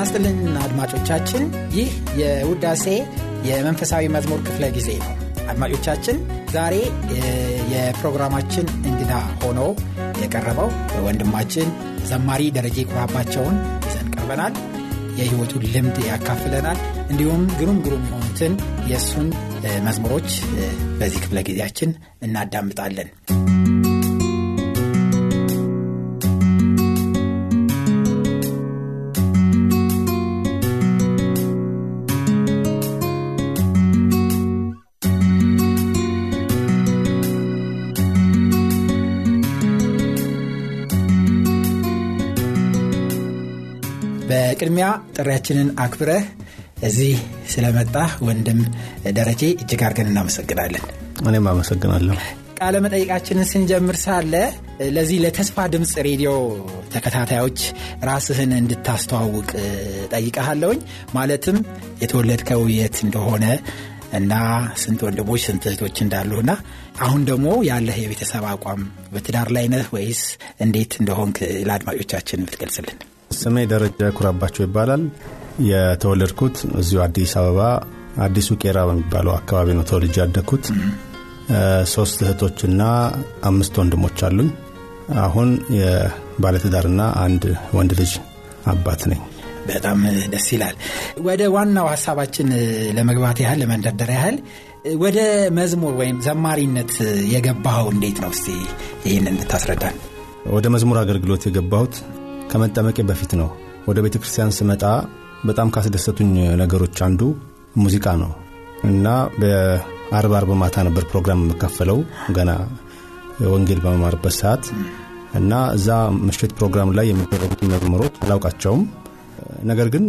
ጤና ይስጥልን አድማጮቻችን፣ ይህ የውዳሴ የመንፈሳዊ መዝሙር ክፍለ ጊዜ ነው። አድማጮቻችን ዛሬ የፕሮግራማችን እንግዳ ሆኖ የቀረበው ወንድማችን ዘማሪ ደረጀ ኩራባቸውን ይዘን ቀርበናል። የሕይወቱን ልምድ ያካፍለናል። እንዲሁም ግሩም ግሩም የሆኑትን የእሱን መዝሙሮች በዚህ ክፍለ ጊዜያችን እናዳምጣለን። በቅድሚያ ጥሪያችንን አክብረህ እዚህ ስለመጣ ወንድም ደረጀ እጅግ አድርገን እናመሰግናለን። እኔም አመሰግናለሁ። ቃለ መጠይቃችንን ስንጀምር ሳለ ለዚህ ለተስፋ ድምፅ ሬዲዮ ተከታታዮች ራስህን እንድታስተዋውቅ ጠይቀሃለሁኝ። ማለትም የተወለድከው የት እንደሆነ እና ስንት ወንድሞች ስንት እህቶች እንዳሉና አሁን ደግሞ ያለህ የቤተሰብ አቋም በትዳር ላይ ነህ ወይስ እንዴት እንደሆንክ ለአድማጮቻችን ብትገልጽልን። ስሜ ደረጃ ኩራባቸው ይባላል። የተወለድኩት እዚሁ አዲስ አበባ አዲሱ ቄራ በሚባለው አካባቢ ነው ተወልጄ ያደግኩት። ሶስት እህቶችና አምስት ወንድሞች አሉኝ። አሁን የባለትዳርና አንድ ወንድ ልጅ አባት ነኝ። በጣም ደስ ይላል። ወደ ዋናው ሀሳባችን ለመግባት ያህል ለመንደርደር ያህል ወደ መዝሙር ወይም ዘማሪነት የገባኸው እንዴት ነው? እስቲ ይህን እንድታስረዳን። ወደ መዝሙር አገልግሎት የገባሁት ከመጠመቄ በፊት ነው። ወደ ቤተ ክርስቲያን ስመጣ በጣም ካስደሰቱኝ ነገሮች አንዱ ሙዚቃ ነው እና በአርብ አርብ ማታ ነበር ፕሮግራም የምካፈለው ገና ወንጌል በመማርበት ሰዓት እና እዛ ምሽት ፕሮግራም ላይ የሚደረጉት መዝሙሮች አላውቃቸውም። ነገር ግን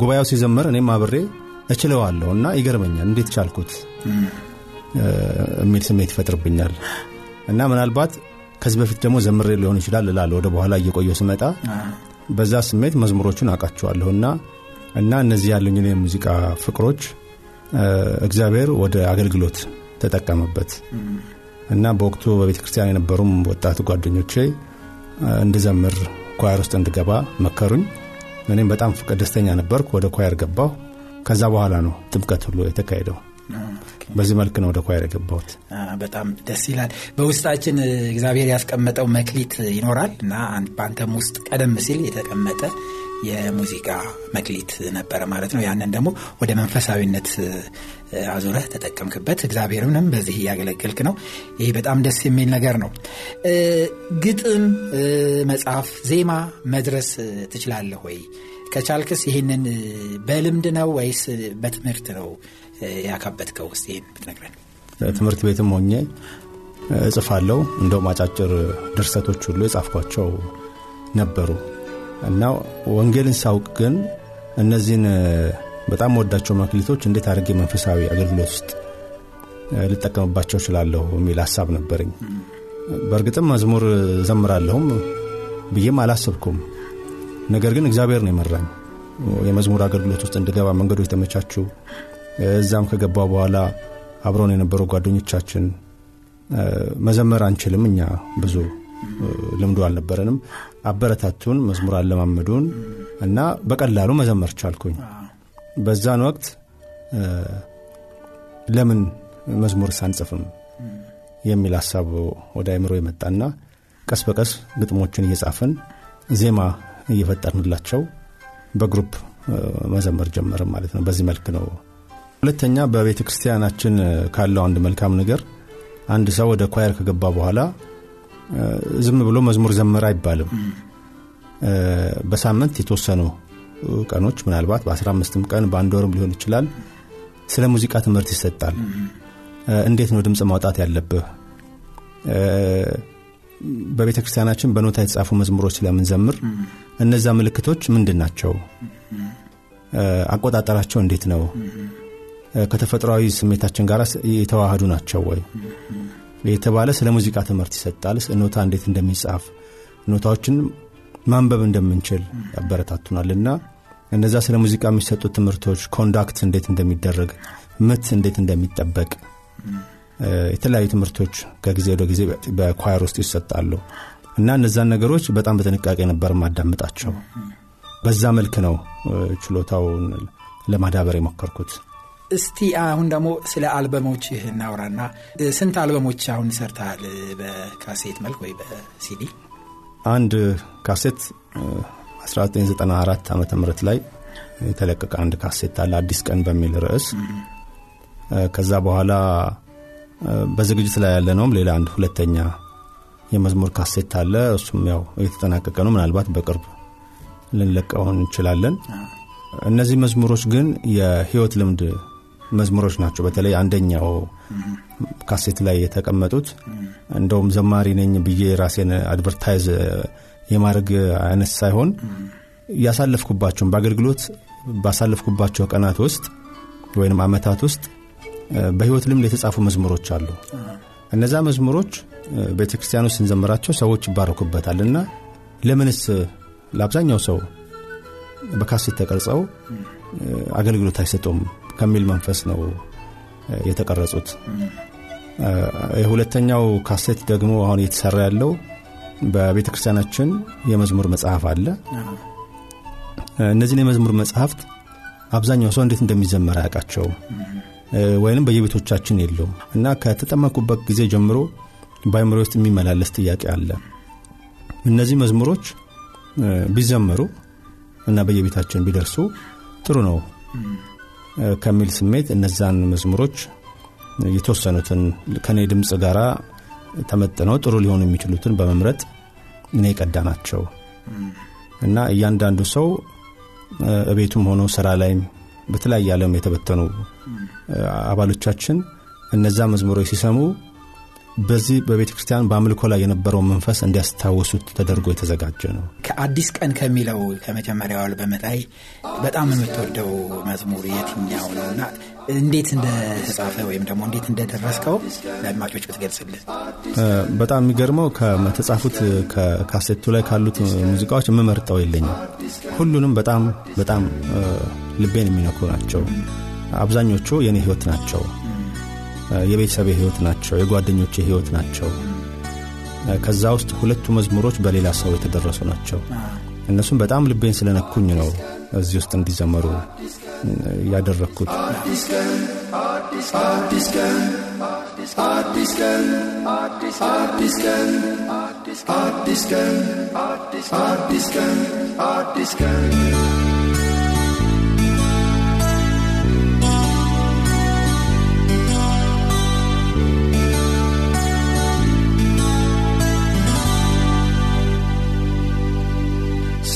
ጉባኤው ሲዘመር እኔም አብሬ እችለዋለሁ እና ይገርመኛል፣ እንዴት ቻልኩት የሚል ስሜት ይፈጥርብኛል እና ምናልባት ከዚህ በፊት ደግሞ ዘምሬ ሊሆን ይችላል እላለሁ። ወደ በኋላ እየቆየው ስመጣ በዛ ስሜት መዝሙሮቹን አውቃቸዋለሁና እና እነዚህ ያሉኝን የሙዚቃ ፍቅሮች እግዚአብሔር ወደ አገልግሎት ተጠቀመበት እና በወቅቱ በቤተ ክርስቲያን የነበሩም ወጣት ጓደኞቼ እንድዘምር ኳየር ውስጥ እንድገባ መከሩኝ። እኔም በጣም ደስተኛ ነበርኩ። ወደ ኳየር ገባሁ። ከዛ በኋላ ነው ጥምቀት ሁሉ የተካሄደው። በዚህ መልክ ነው ወደ ኳየር የገባሁት። በጣም ደስ ይላል። በውስጣችን እግዚአብሔር ያስቀመጠው መክሊት ይኖራል እና በአንተም ውስጥ ቀደም ሲል የተቀመጠ የሙዚቃ መክሊት ነበረ ማለት ነው። ያንን ደግሞ ወደ መንፈሳዊነት አዙረህ ተጠቀምክበት። እግዚአብሔርንም በዚህ እያገለገልክ ነው። ይሄ በጣም ደስ የሚል ነገር ነው። ግጥም መጽሐፍ፣ ዜማ መድረስ ትችላለህ ወይ? ከቻልክስ ይህንን በልምድ ነው ወይስ በትምህርት ነው ያካበትከው? ውስጥ ብትነግረን። ትምህርት ቤትም ሆኜ እጽፋለሁ። እንደውም አጫጭር ድርሰቶች ሁሉ የጻፍኳቸው ነበሩ እና ወንጌልን ሳውቅ ግን እነዚህን በጣም ወዳቸው መክሊቶች እንዴት አድርጌ መንፈሳዊ አገልግሎት ውስጥ ልጠቀምባቸው እችላለሁ የሚል ሀሳብ ነበረኝ። በእርግጥም መዝሙር ዘምራለሁም ብዬም አላሰብኩም። ነገር ግን እግዚአብሔር ነው የመራኝ የመዝሙር አገልግሎት ውስጥ እንድገባ መንገዶች ተመቻቹ። እዛም ከገባ በኋላ አብረውን የነበሩ ጓደኞቻችን መዘመር አንችልም፣ እኛ ብዙ ልምዱ አልነበረንም፣ አበረታቱን፣ መዝሙር አለማመዱን እና በቀላሉ መዘመር ቻልኩኝ። በዛን ወቅት ለምን መዝሙር አንጽፍም የሚል ሀሳብ ወደ አይምሮ የመጣና ቀስ በቀስ ግጥሞችን እየጻፍን ዜማ እየፈጠርንላቸው በ group መዘመር ጀመርን ማለት ነው። በዚህ መልክ ነው። ሁለተኛ በቤተ ክርስቲያናችን ካለው አንድ መልካም ነገር አንድ ሰው ወደ choir ከገባ በኋላ ዝም ብሎ መዝሙር ዘመረ አይባልም። በሳምንት የተወሰኑ ቀኖች ምናልባት በ15ም ቀን በአንድ ወርም ሊሆን ይችላል ስለ ሙዚቃ ትምህርት ይሰጣል። እንዴት ነው ድምፅ ማውጣት ያለብህ? በቤተ ክርስቲያናችን በኖታ የተጻፉ መዝሙሮች ስለምንዘምር እነዛ ምልክቶች ምንድን ናቸው? አቆጣጠራቸው እንዴት ነው? ከተፈጥሯዊ ስሜታችን ጋር የተዋህዱ ናቸው ወይ የተባለ ስለ ሙዚቃ ትምህርት ይሰጣል። ኖታ እንዴት እንደሚጻፍ ኖታዎችን ማንበብ እንደምንችል ያበረታቱናል እና እነዛ ስለ ሙዚቃ የሚሰጡት ትምህርቶች ኮንዳክት እንዴት እንደሚደረግ፣ ምት እንዴት እንደሚጠበቅ የተለያዩ ትምህርቶች ከጊዜ ወደ ጊዜ በኳየር ውስጥ ይሰጣሉ እና እነዛን ነገሮች በጣም በጥንቃቄ ነበር ማዳምጣቸው። በዛ መልክ ነው ችሎታውን ለማዳበር የሞከርኩት። እስቲ አሁን ደግሞ ስለ አልበሞች እናውራና ስንት አልበሞች አሁን ሰርተሃል? በካሴት መልክ ወይ በሲዲ? አንድ ካሴት 1994 ዓ ም ላይ የተለቀቀ አንድ ካሴት አለ አዲስ ቀን በሚል ርዕስ። ከዛ በኋላ በዝግጅት ላይ ያለ ነውም ሌላ አንድ ሁለተኛ የመዝሙር ካሴት አለ። እሱም ያው እየተጠናቀቀ ነው። ምናልባት በቅርብ ልንለቀው እንችላለን። እነዚህ መዝሙሮች ግን የህይወት ልምድ መዝሙሮች ናቸው። በተለይ አንደኛው ካሴት ላይ የተቀመጡት እንደውም ዘማሪ ነኝ ብዬ ራሴን advertise የማድረግ አይነት ሳይሆን ያሳለፍኩባቸውን በአገልግሎት ባሳለፍኩባቸው ቀናት ውስጥ ወይም አመታት ውስጥ በህይወት ልምድ የተጻፉ መዝሙሮች አሉ። እነዛ መዝሙሮች ቤተ ክርስቲያን ውስጥ ስንዘምራቸው ሰዎች ይባረኩበታል እና ለምንስ ለአብዛኛው ሰው በካሴት ተቀርጸው አገልግሎት አይሰጡም ከሚል መንፈስ ነው የተቀረጹት። የሁለተኛው ካሴት ደግሞ አሁን እየተሰራ ያለው በቤተ ክርስቲያናችን የመዝሙር መጽሐፍ አለ። እነዚህን የመዝሙር መጽሐፍት አብዛኛው ሰው እንዴት እንደሚዘመር አያውቃቸውም ወይንም በየቤቶቻችን የለውም እና ከተጠመኩበት ጊዜ ጀምሮ በአይምሮ ውስጥ የሚመላለስ ጥያቄ አለ። እነዚህ መዝሙሮች ቢዘመሩ እና በየቤታችን ቢደርሱ ጥሩ ነው ከሚል ስሜት እነዛን መዝሙሮች የተወሰኑትን ከኔ ድምፅ ጋር ተመጥነው ጥሩ ሊሆኑ የሚችሉትን በመምረጥ እኔ የቀዳ ናቸው። እና እያንዳንዱ ሰው እቤቱም ሆኖ ስራ ላይም በተለያየ ዓለም የተበተኑ አባሎቻችን እነዛ መዝሙሮች ሲሰሙ በዚህ በቤተ ክርስቲያን በአምልኮ ላይ የነበረው መንፈስ እንዲያስታውሱት ተደርጎ የተዘጋጀ ነው። ከአዲስ ቀን ከሚለው ከመጀመሪያው አልበም ላይ በጣም የምትወደው መዝሙር የትኛው ነው እና እንዴት እንደተጻፈ ወይም ደግሞ እንዴት እንደደረስከው ለአድማጮች ብትገልጽልን። በጣም የሚገርመው ከተጻፉት ከካሴቱ ላይ ካሉት ሙዚቃዎች የምመርጠው የለኝም። ሁሉንም በጣም በጣም ልቤን የሚነኩ ናቸው። አብዛኞቹ የእኔ ህይወት ናቸው። የቤተሰቤ ህይወት ናቸው። የጓደኞቼ ህይወት ናቸው። ከዛ ውስጥ ሁለቱ መዝሙሮች በሌላ ሰው የተደረሱ ናቸው። እነሱም በጣም ልቤን ስለነኩኝ ነው እዚህ ውስጥ እንዲዘመሩ ያደረግኩት። አዲስ ቀን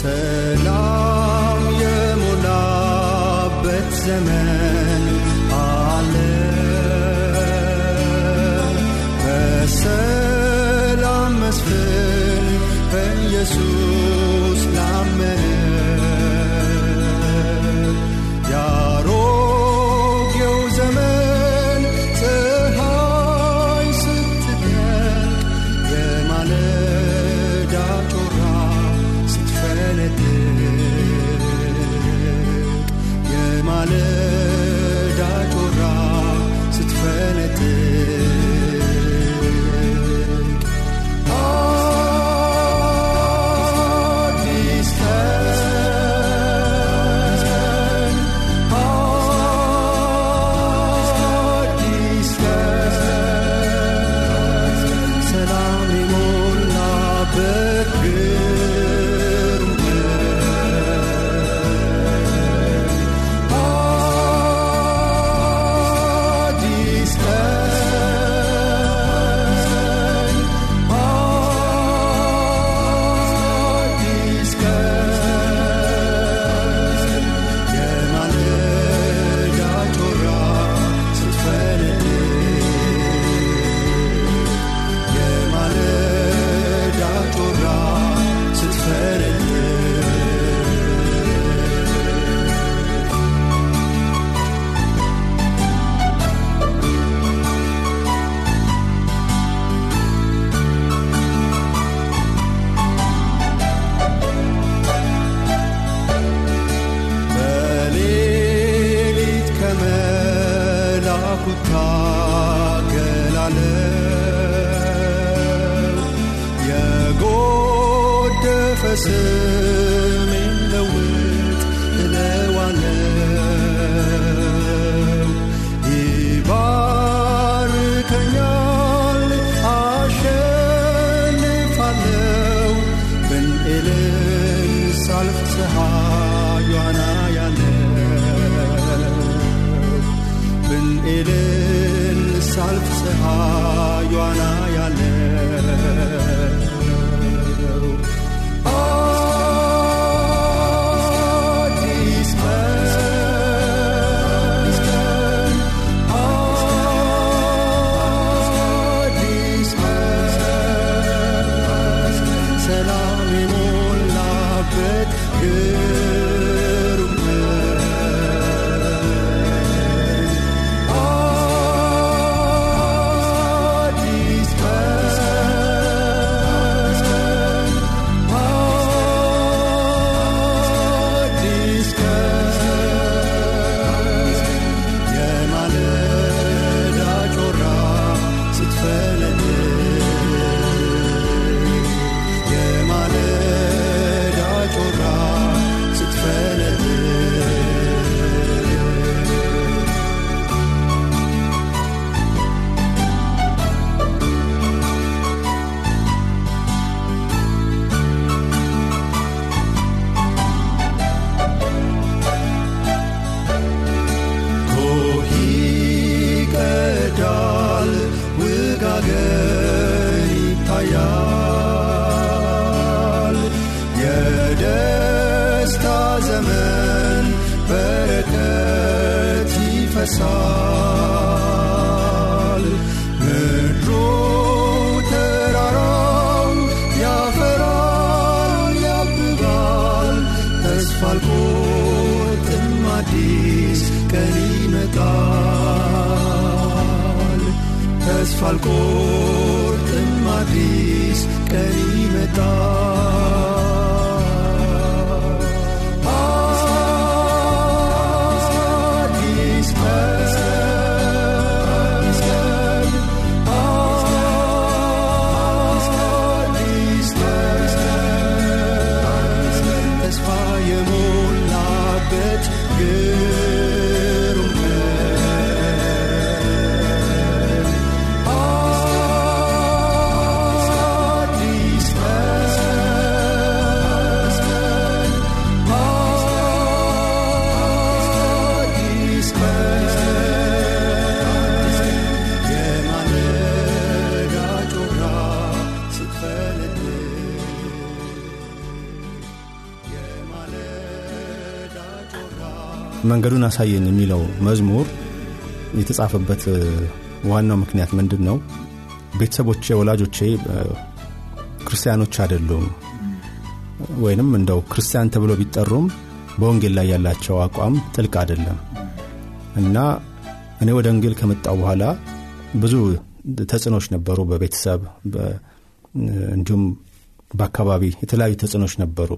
ሰላም የሞላበት ዘመን አለ። በሰላም መስፍን በኢየሱስ ላመነ call. ይፈሳል ምድሩ ተራራው ያፈራል ያብባል። ተስፋ አልቆርጥም አዲስ ቀን ይመጣል። ተስፋ አልቆርጥም አዲስ ቀን ይመጣል የሞላበት ግሩም መንገዱን አሳየን የሚለው መዝሙር የተጻፈበት ዋናው ምክንያት ምንድን ነው? ቤተሰቦቼ ወላጆቼ ክርስቲያኖች አይደሉም። ወይንም እንደው ክርስቲያን ተብሎ ቢጠሩም በወንጌል ላይ ያላቸው አቋም ጥልቅ አይደለም። እና እኔ ወደ ወንጌል ከመጣው በኋላ ብዙ ተጽዕኖች ነበሩ በቤተሰብ እንዲሁም በአካባቢ የተለያዩ ተጽዕኖች ነበሩ።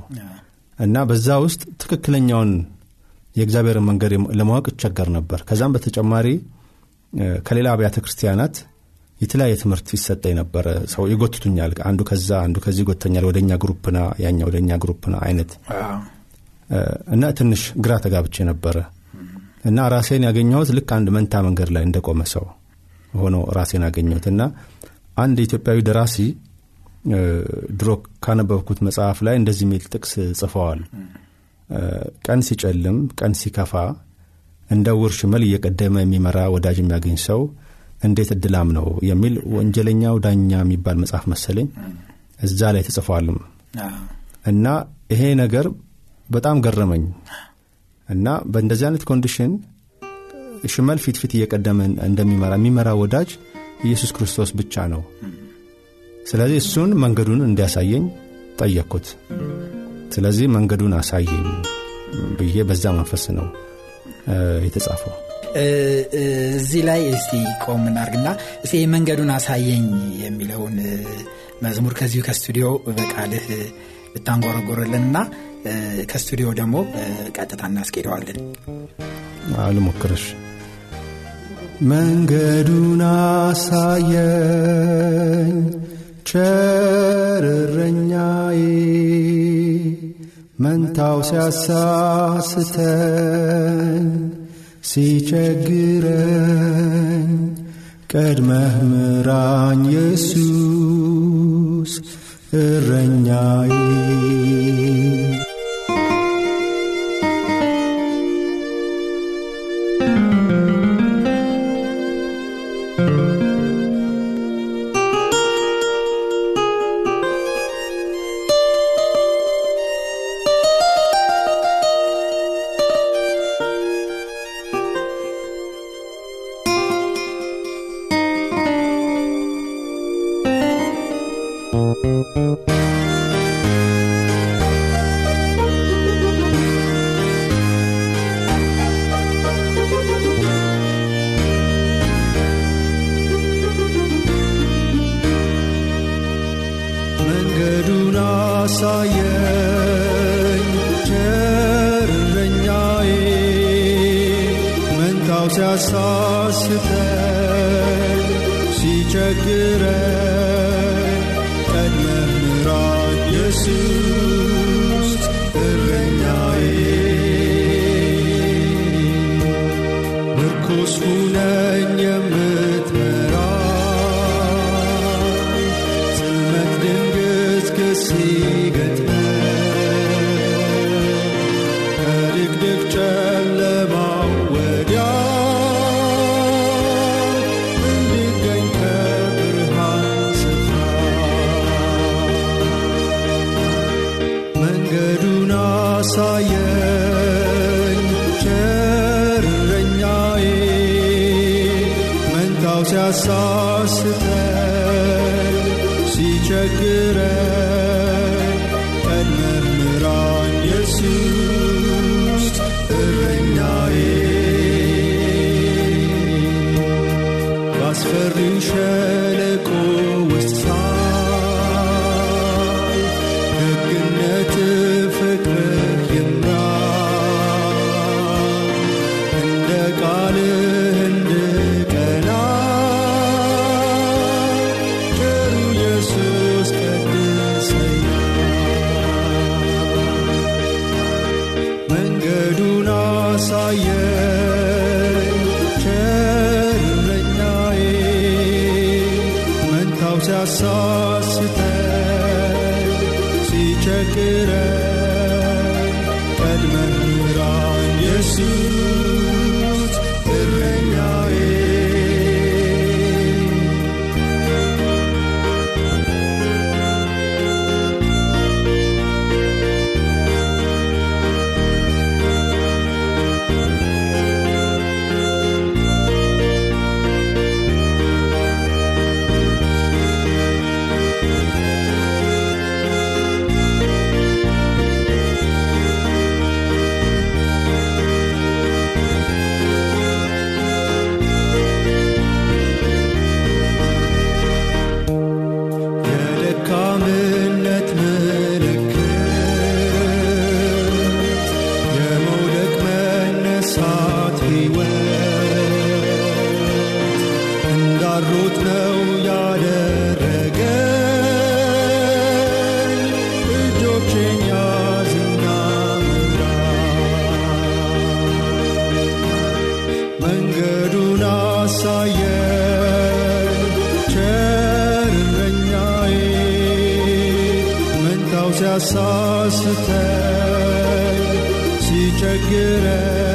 እና በዛ ውስጥ ትክክለኛውን የእግዚአብሔርን መንገድ ለማወቅ እቸገር ነበር። ከዛም በተጨማሪ ከሌላ አብያተ ክርስቲያናት የተለያየ ትምህርት ይሰጠኝ ነበረ። ሰው ይጎትቱኛል። አንዱ ከዛ አንዱ ከዚህ ይጎተኛል። ወደኛ ግሩፕና ያኛ ወደኛ ግሩፕና አይነት እና ትንሽ ግራ ተጋብቼ ነበረ። እና ራሴን ያገኘሁት ልክ አንድ መንታ መንገድ ላይ እንደቆመ ሰው ሆኖ ራሴን አገኘሁት። እና አንድ ኢትዮጵያዊ ደራሲ ድሮ ካነበብኩት መጽሐፍ ላይ እንደዚህ የሚል ጥቅስ ጽፈዋል ቀን ሲጨልም ቀን ሲከፋ እንደ ውር ሽመል እየቀደመ የሚመራ ወዳጅ የሚያገኝ ሰው እንዴት እድላም ነው የሚል ወንጀለኛው ዳኛ የሚባል መጽሐፍ መሰለኝ እዛ ላይ ተጽፏልም እና ይሄ ነገር በጣም ገረመኝ። እና በእንደዚህ አይነት condition ሽመል ፊት ፊት እየቀደመ እንደሚመራ የሚመራ ወዳጅ ኢየሱስ ክርስቶስ ብቻ ነው። ስለዚህ እሱን መንገዱን እንዲያሳየኝ ጠየቅኩት ስለዚህ መንገዱን አሳየኝ ብዬ በዛ መንፈስ ነው የተጻፈው። እዚህ ላይ እስቲ ቆም እናርግና እስቲ መንገዱን አሳየኝ የሚለውን መዝሙር ከዚሁ ከስቱዲዮ በቃልህ ብታንጎረጎርልንና ከስቱዲዮ ደግሞ ቀጥታ እናስኬደዋለን። አልሞክርሽ መንገዱን አሳየኝ ቸር እረኛዬ መንታው ሲያሳስተኝ ሲቸግረኝ ቀድመህ ምራኝ ኢየሱስ እረኛዬ ሲቸግረኝ አሳየኝ ቸርረኛዬ መንታው ሲያሳስተኝ ሲቸግረኝ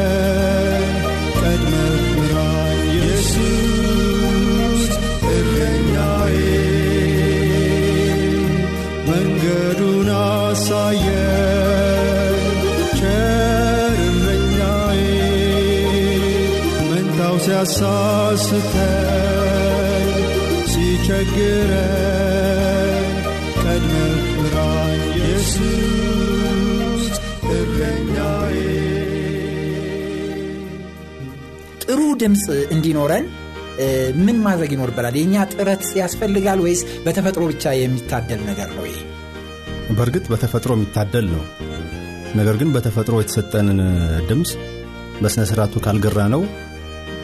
ሲያሳስተኝ ሲቸግረኝ ቀድመህ ምራኝ ኢየሱስ እረኛዬ ጥሩ ድምፅ እንዲኖረን ምን ማድረግ ይኖርበናል? የእኛ ጥረት ያስፈልጋል ወይስ በተፈጥሮ ብቻ የሚታደል ነገር ነው? ይሄ በእርግጥ በተፈጥሮ የሚታደል ነው። ነገር ግን በተፈጥሮ የተሰጠንን ድምፅ በሥነ ሥርዓቱ ካልገራነው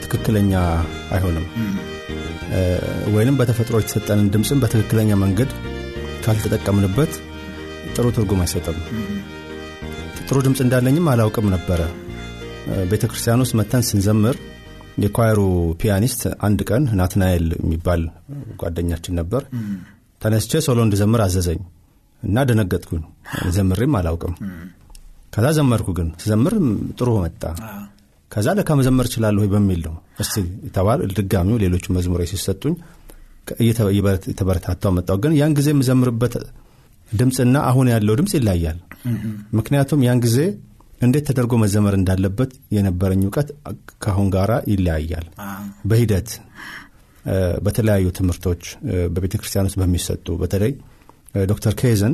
ትክክለኛ አይሆንም። ወይንም በተፈጥሮ የተሰጠንን ድምፅን በትክክለኛ መንገድ ካልተጠቀምንበት ጥሩ ትርጉም አይሰጥም። ጥሩ ድምፅ እንዳለኝም አላውቅም ነበረ። ቤተ ክርስቲያን ውስጥ መተን ስንዘምር የ choir ኡ pianist አንድ ቀን ናትናኤል የሚባል ጓደኛችን ነበር። ተነስቼ solo እንድዘምር አዘዘኝ እና ደነገጥኩኝ። ዘምሬም አላውቅም። ከዛ ዘመርኩ ግን። ስዘምር ጥሩ መጣ ከዛ ለካ መዘመር እችላለሁ ወይ በሚል ነው እስቲ የተባል ድጋሚው ሌሎቹ መዝሙሮች ሲሰጡኝ የተበረታታው መጣው። ግን ያን ጊዜ የምዘምርበት ድምፅና አሁን ያለው ድምፅ ይለያል ምክንያቱም ያን ጊዜ እንዴት ተደርጎ መዘመር እንዳለበት የነበረኝ እውቀት ከአሁን ጋር ይለያያል። በሂደት በተለያዩ ትምህርቶች በቤተ ክርስቲያን ውስጥ በሚሰጡ በተለይ ዶክተር ኬዘን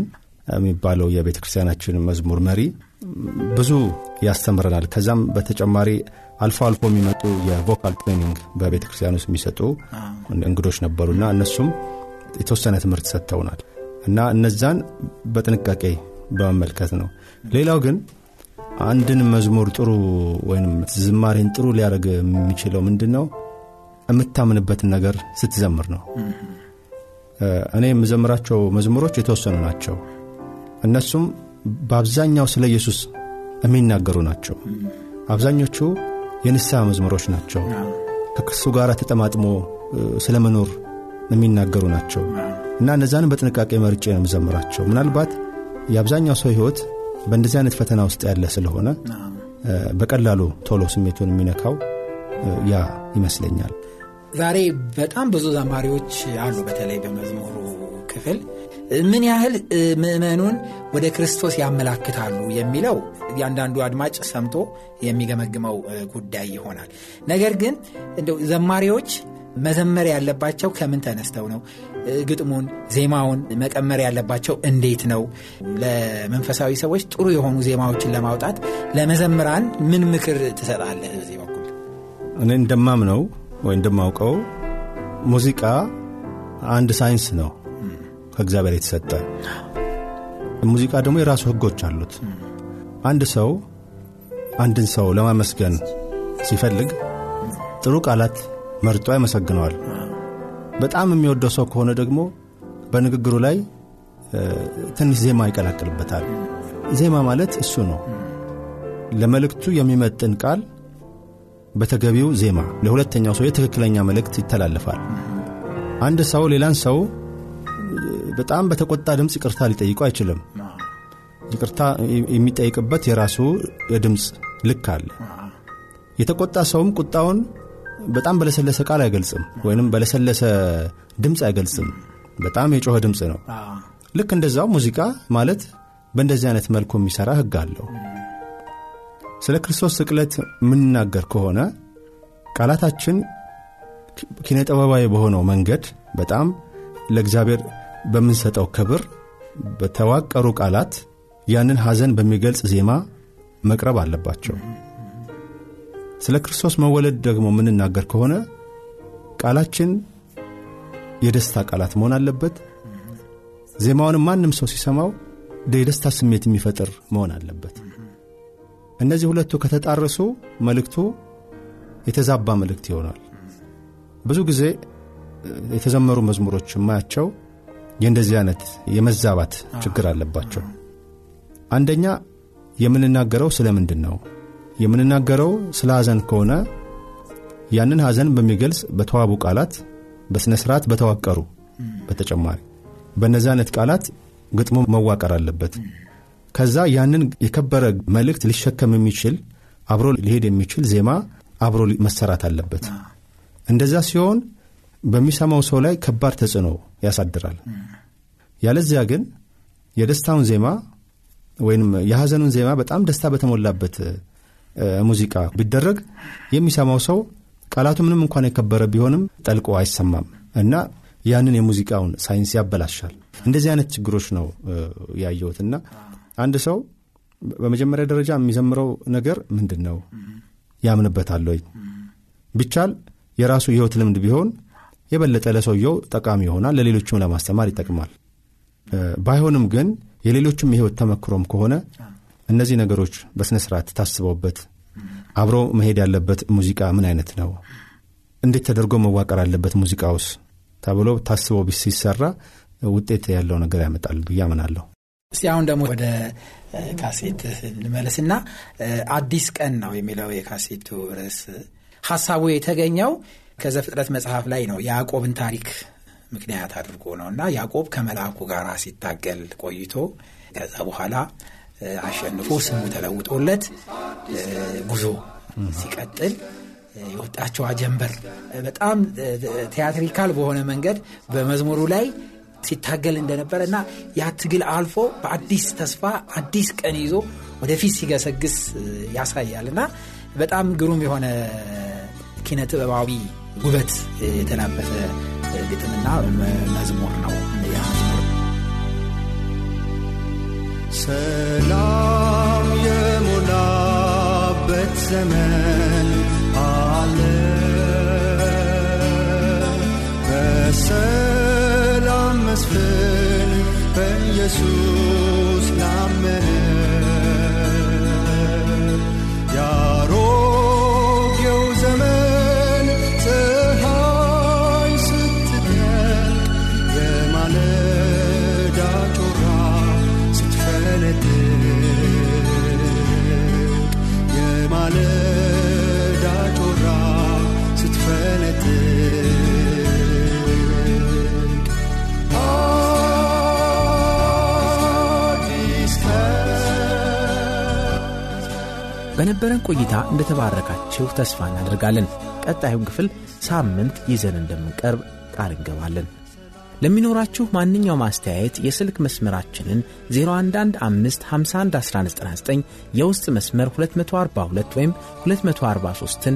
የሚባለው የቤተ ክርስቲያናችን መዝሙር መሪ ብዙ ያስተምረናል። ከዛም በተጨማሪ አልፎ አልፎ የሚመጡ የ vocal training በቤተ ክርስቲያን ውስጥ የሚሰጡ እንግዶች ነበሩና እነሱም የተወሰነ ትምህርት ሰጥተውናል። እና እነዛን በጥንቃቄ በመመልከት ነው። ሌላው ግን አንድን መዝሙር ጥሩ ወይም ዝማሬን ጥሩ ሊያደርግ የሚችለው ምንድን ነው የምታምንበትን ነገር ስትዘምር ነው። እኔ የምዘምራቸው መዝሙሮች የተወሰኑ ናቸው። እነሱም በአብዛኛው ስለ ኢየሱስ የሚናገሩ ናቸው። አብዛኞቹ የንስሐ መዝሙሮች ናቸው። ከክሱ ጋር ተጠማጥሞ ስለ መኖር የሚናገሩ ናቸው። እና እነዛንም በጥንቃቄ መርጬ ነው የምዘምራቸው። ምናልባት የአብዛኛው ሰው ህይወት በእንደዚህ አይነት ፈተና ውስጥ ያለ ስለሆነ በቀላሉ ቶሎ ስሜቱን የሚነካው ያ ይመስለኛል። ዛሬ በጣም ብዙ ዘማሪዎች አሉ በተለይ በመዝሙሩ ክፍል ምን ያህል ምእመኑን ወደ ክርስቶስ ያመላክታሉ የሚለው እያንዳንዱ አድማጭ ሰምቶ የሚገመግመው ጉዳይ ይሆናል። ነገር ግን እንደው ዘማሪዎች መዘመር ያለባቸው ከምን ተነስተው ነው? ግጥሙን ዜማውን መቀመር ያለባቸው እንዴት ነው? ለመንፈሳዊ ሰዎች ጥሩ የሆኑ ዜማዎችን ለማውጣት ለመዘምራን ምን ምክር ትሰጣለህ? በዚህ በኩል እኔ እንደማምነው ወይ እንደማውቀው ሙዚቃ አንድ ሳይንስ ነው ከእግዚአብሔር የተሰጠ። ሙዚቃ ደግሞ የራሱ ህጎች አሉት። አንድ ሰው አንድን ሰው ለማመስገን ሲፈልግ ጥሩ ቃላት መርጦ ያመሰግነዋል። በጣም የሚወደው ሰው ከሆነ ደግሞ በንግግሩ ላይ ትንሽ ዜማ ይቀላቅልበታል። ዜማ ማለት እሱ ነው። ለመልእክቱ የሚመጥን ቃል በተገቢው ዜማ ለሁለተኛው ሰው የትክክለኛ መልእክት ይተላለፋል። አንድ ሰው ሌላን ሰው በጣም በተቆጣ ድምፅ ይቅርታ ሊጠይቁ አይችልም። ይቅርታ የሚጠይቅበት የራሱ የድምፅ ልክ አለ። የተቆጣ ሰውም ቁጣውን በጣም በለሰለሰ ቃል አይገልጽም ወይንም በለሰለሰ ድምፅ አይገልጽም። በጣም የጮኸ ድምፅ ነው። ልክ እንደዛው ሙዚቃ ማለት በእንደዚህ አይነት መልኩ የሚሠራ ህግ አለው። ስለ ክርስቶስ ስቅለት የምንናገር ከሆነ ቃላታችን ኪነጠበባዊ በሆነው መንገድ በጣም ለእግዚአብሔር በምንሰጠው ክብር በተዋቀሩ ቃላት ያንን ሐዘን በሚገልጽ ዜማ መቅረብ አለባቸው። ስለ ክርስቶስ መወለድ ደግሞ የምንናገር ከሆነ ቃላችን የደስታ ቃላት መሆን አለበት። ዜማውንም ማንም ሰው ሲሰማው የደስታ ስሜት የሚፈጥር መሆን አለበት። እነዚህ ሁለቱ ከተጣረሱ መልእክቱ የተዛባ መልእክት ይሆናል። ብዙ ጊዜ የተዘመሩ መዝሙሮች የማያቸው የእንደዚህ አይነት የመዛባት ችግር አለባቸው። አንደኛ የምንናገረው ስለ ምንድን ነው? የምንናገረው ስለ ሐዘን ከሆነ ያንን ሐዘን በሚገልጽ በተዋቡ ቃላት በሥነ ሥርዓት በተዋቀሩ በተጨማሪ በእነዚህ አይነት ቃላት ግጥሙ መዋቀር አለበት። ከዛ ያንን የከበረ መልእክት ሊሸከም የሚችል አብሮ ሊሄድ የሚችል ዜማ አብሮ መሰራት አለበት። እንደዛ ሲሆን በሚሰማው ሰው ላይ ከባድ ተጽዕኖ ያሳድራል። ያለዚያ ግን የደስታውን ዜማ ወይም የሐዘኑን ዜማ በጣም ደስታ በተሞላበት ሙዚቃ ቢደረግ የሚሰማው ሰው ቃላቱ ምንም እንኳን የከበረ ቢሆንም ጠልቆ አይሰማም እና ያንን የሙዚቃውን ሳይንስ ያበላሻል። እንደዚህ አይነት ችግሮች ነው ያየሁትና አንድ ሰው በመጀመሪያ ደረጃ የሚዘምረው ነገር ምንድን ነው ያምንበታል ወይ? ቢቻል የራሱ የህይወት ልምድ ቢሆን የበለጠ ለሰውየው ጠቃሚ ይሆናል ለሌሎችም ለማስተማር ይጠቅማል። ባይሆንም ግን የሌሎችም የህይወት ተመክሮም ከሆነ እነዚህ ነገሮች በሥነ ሥርዓት ታስበውበት አብሮ መሄድ ያለበት ሙዚቃ ምን አይነት ነው? እንዴት ተደርጎ መዋቀር አለበት ሙዚቃ ውስጥ ተብሎ ታስቦ ሲሰራ ውጤት ያለው ነገር ያመጣል ብዬ አምናለሁ። እስቲ አሁን ደግሞ ወደ ካሴት እንመለስና አዲስ ቀን ነው የሚለው የካሴቱ ርዕስ። ሀሳቡ የተገኘው ከዘፍጥረት መጽሐፍ ላይ ነው የያዕቆብን ታሪክ ምክንያት አድርጎ ነው እና ያዕቆብ ከመልአኩ ጋር ሲታገል ቆይቶ ከዛ በኋላ አሸንፎ ስሙ ተለውጦለት ጉዞ ሲቀጥል የወጣቸው አጀንበር በጣም theatrical በሆነ መንገድ በመዝሙሩ ላይ ሲታገል እንደነበረ እና ያ ትግል አልፎ በአዲስ ተስፋ አዲስ ቀን ይዞ ወደፊት ሲገሰግስ ያሳያል እና በጣም ግሩም የሆነ ኪነ ጥበባዊ ውበት የተላበሰ ግጥምና መዝሙር ነው ሰላም የሞላበት ዘመን አለ። በሰላም መስፍን በኢየሱስ ላመነ ቆይታ እንደተባረካችሁ ተስፋ እናደርጋለን። ቀጣዩን ክፍል ሳምንት ይዘን እንደምንቀርብ ቃል እንገባለን። ለሚኖራችሁ ማንኛውም አስተያየት የስልክ መስመራችንን 0115511199 የውስጥ መስመር 242 ወይም 243ን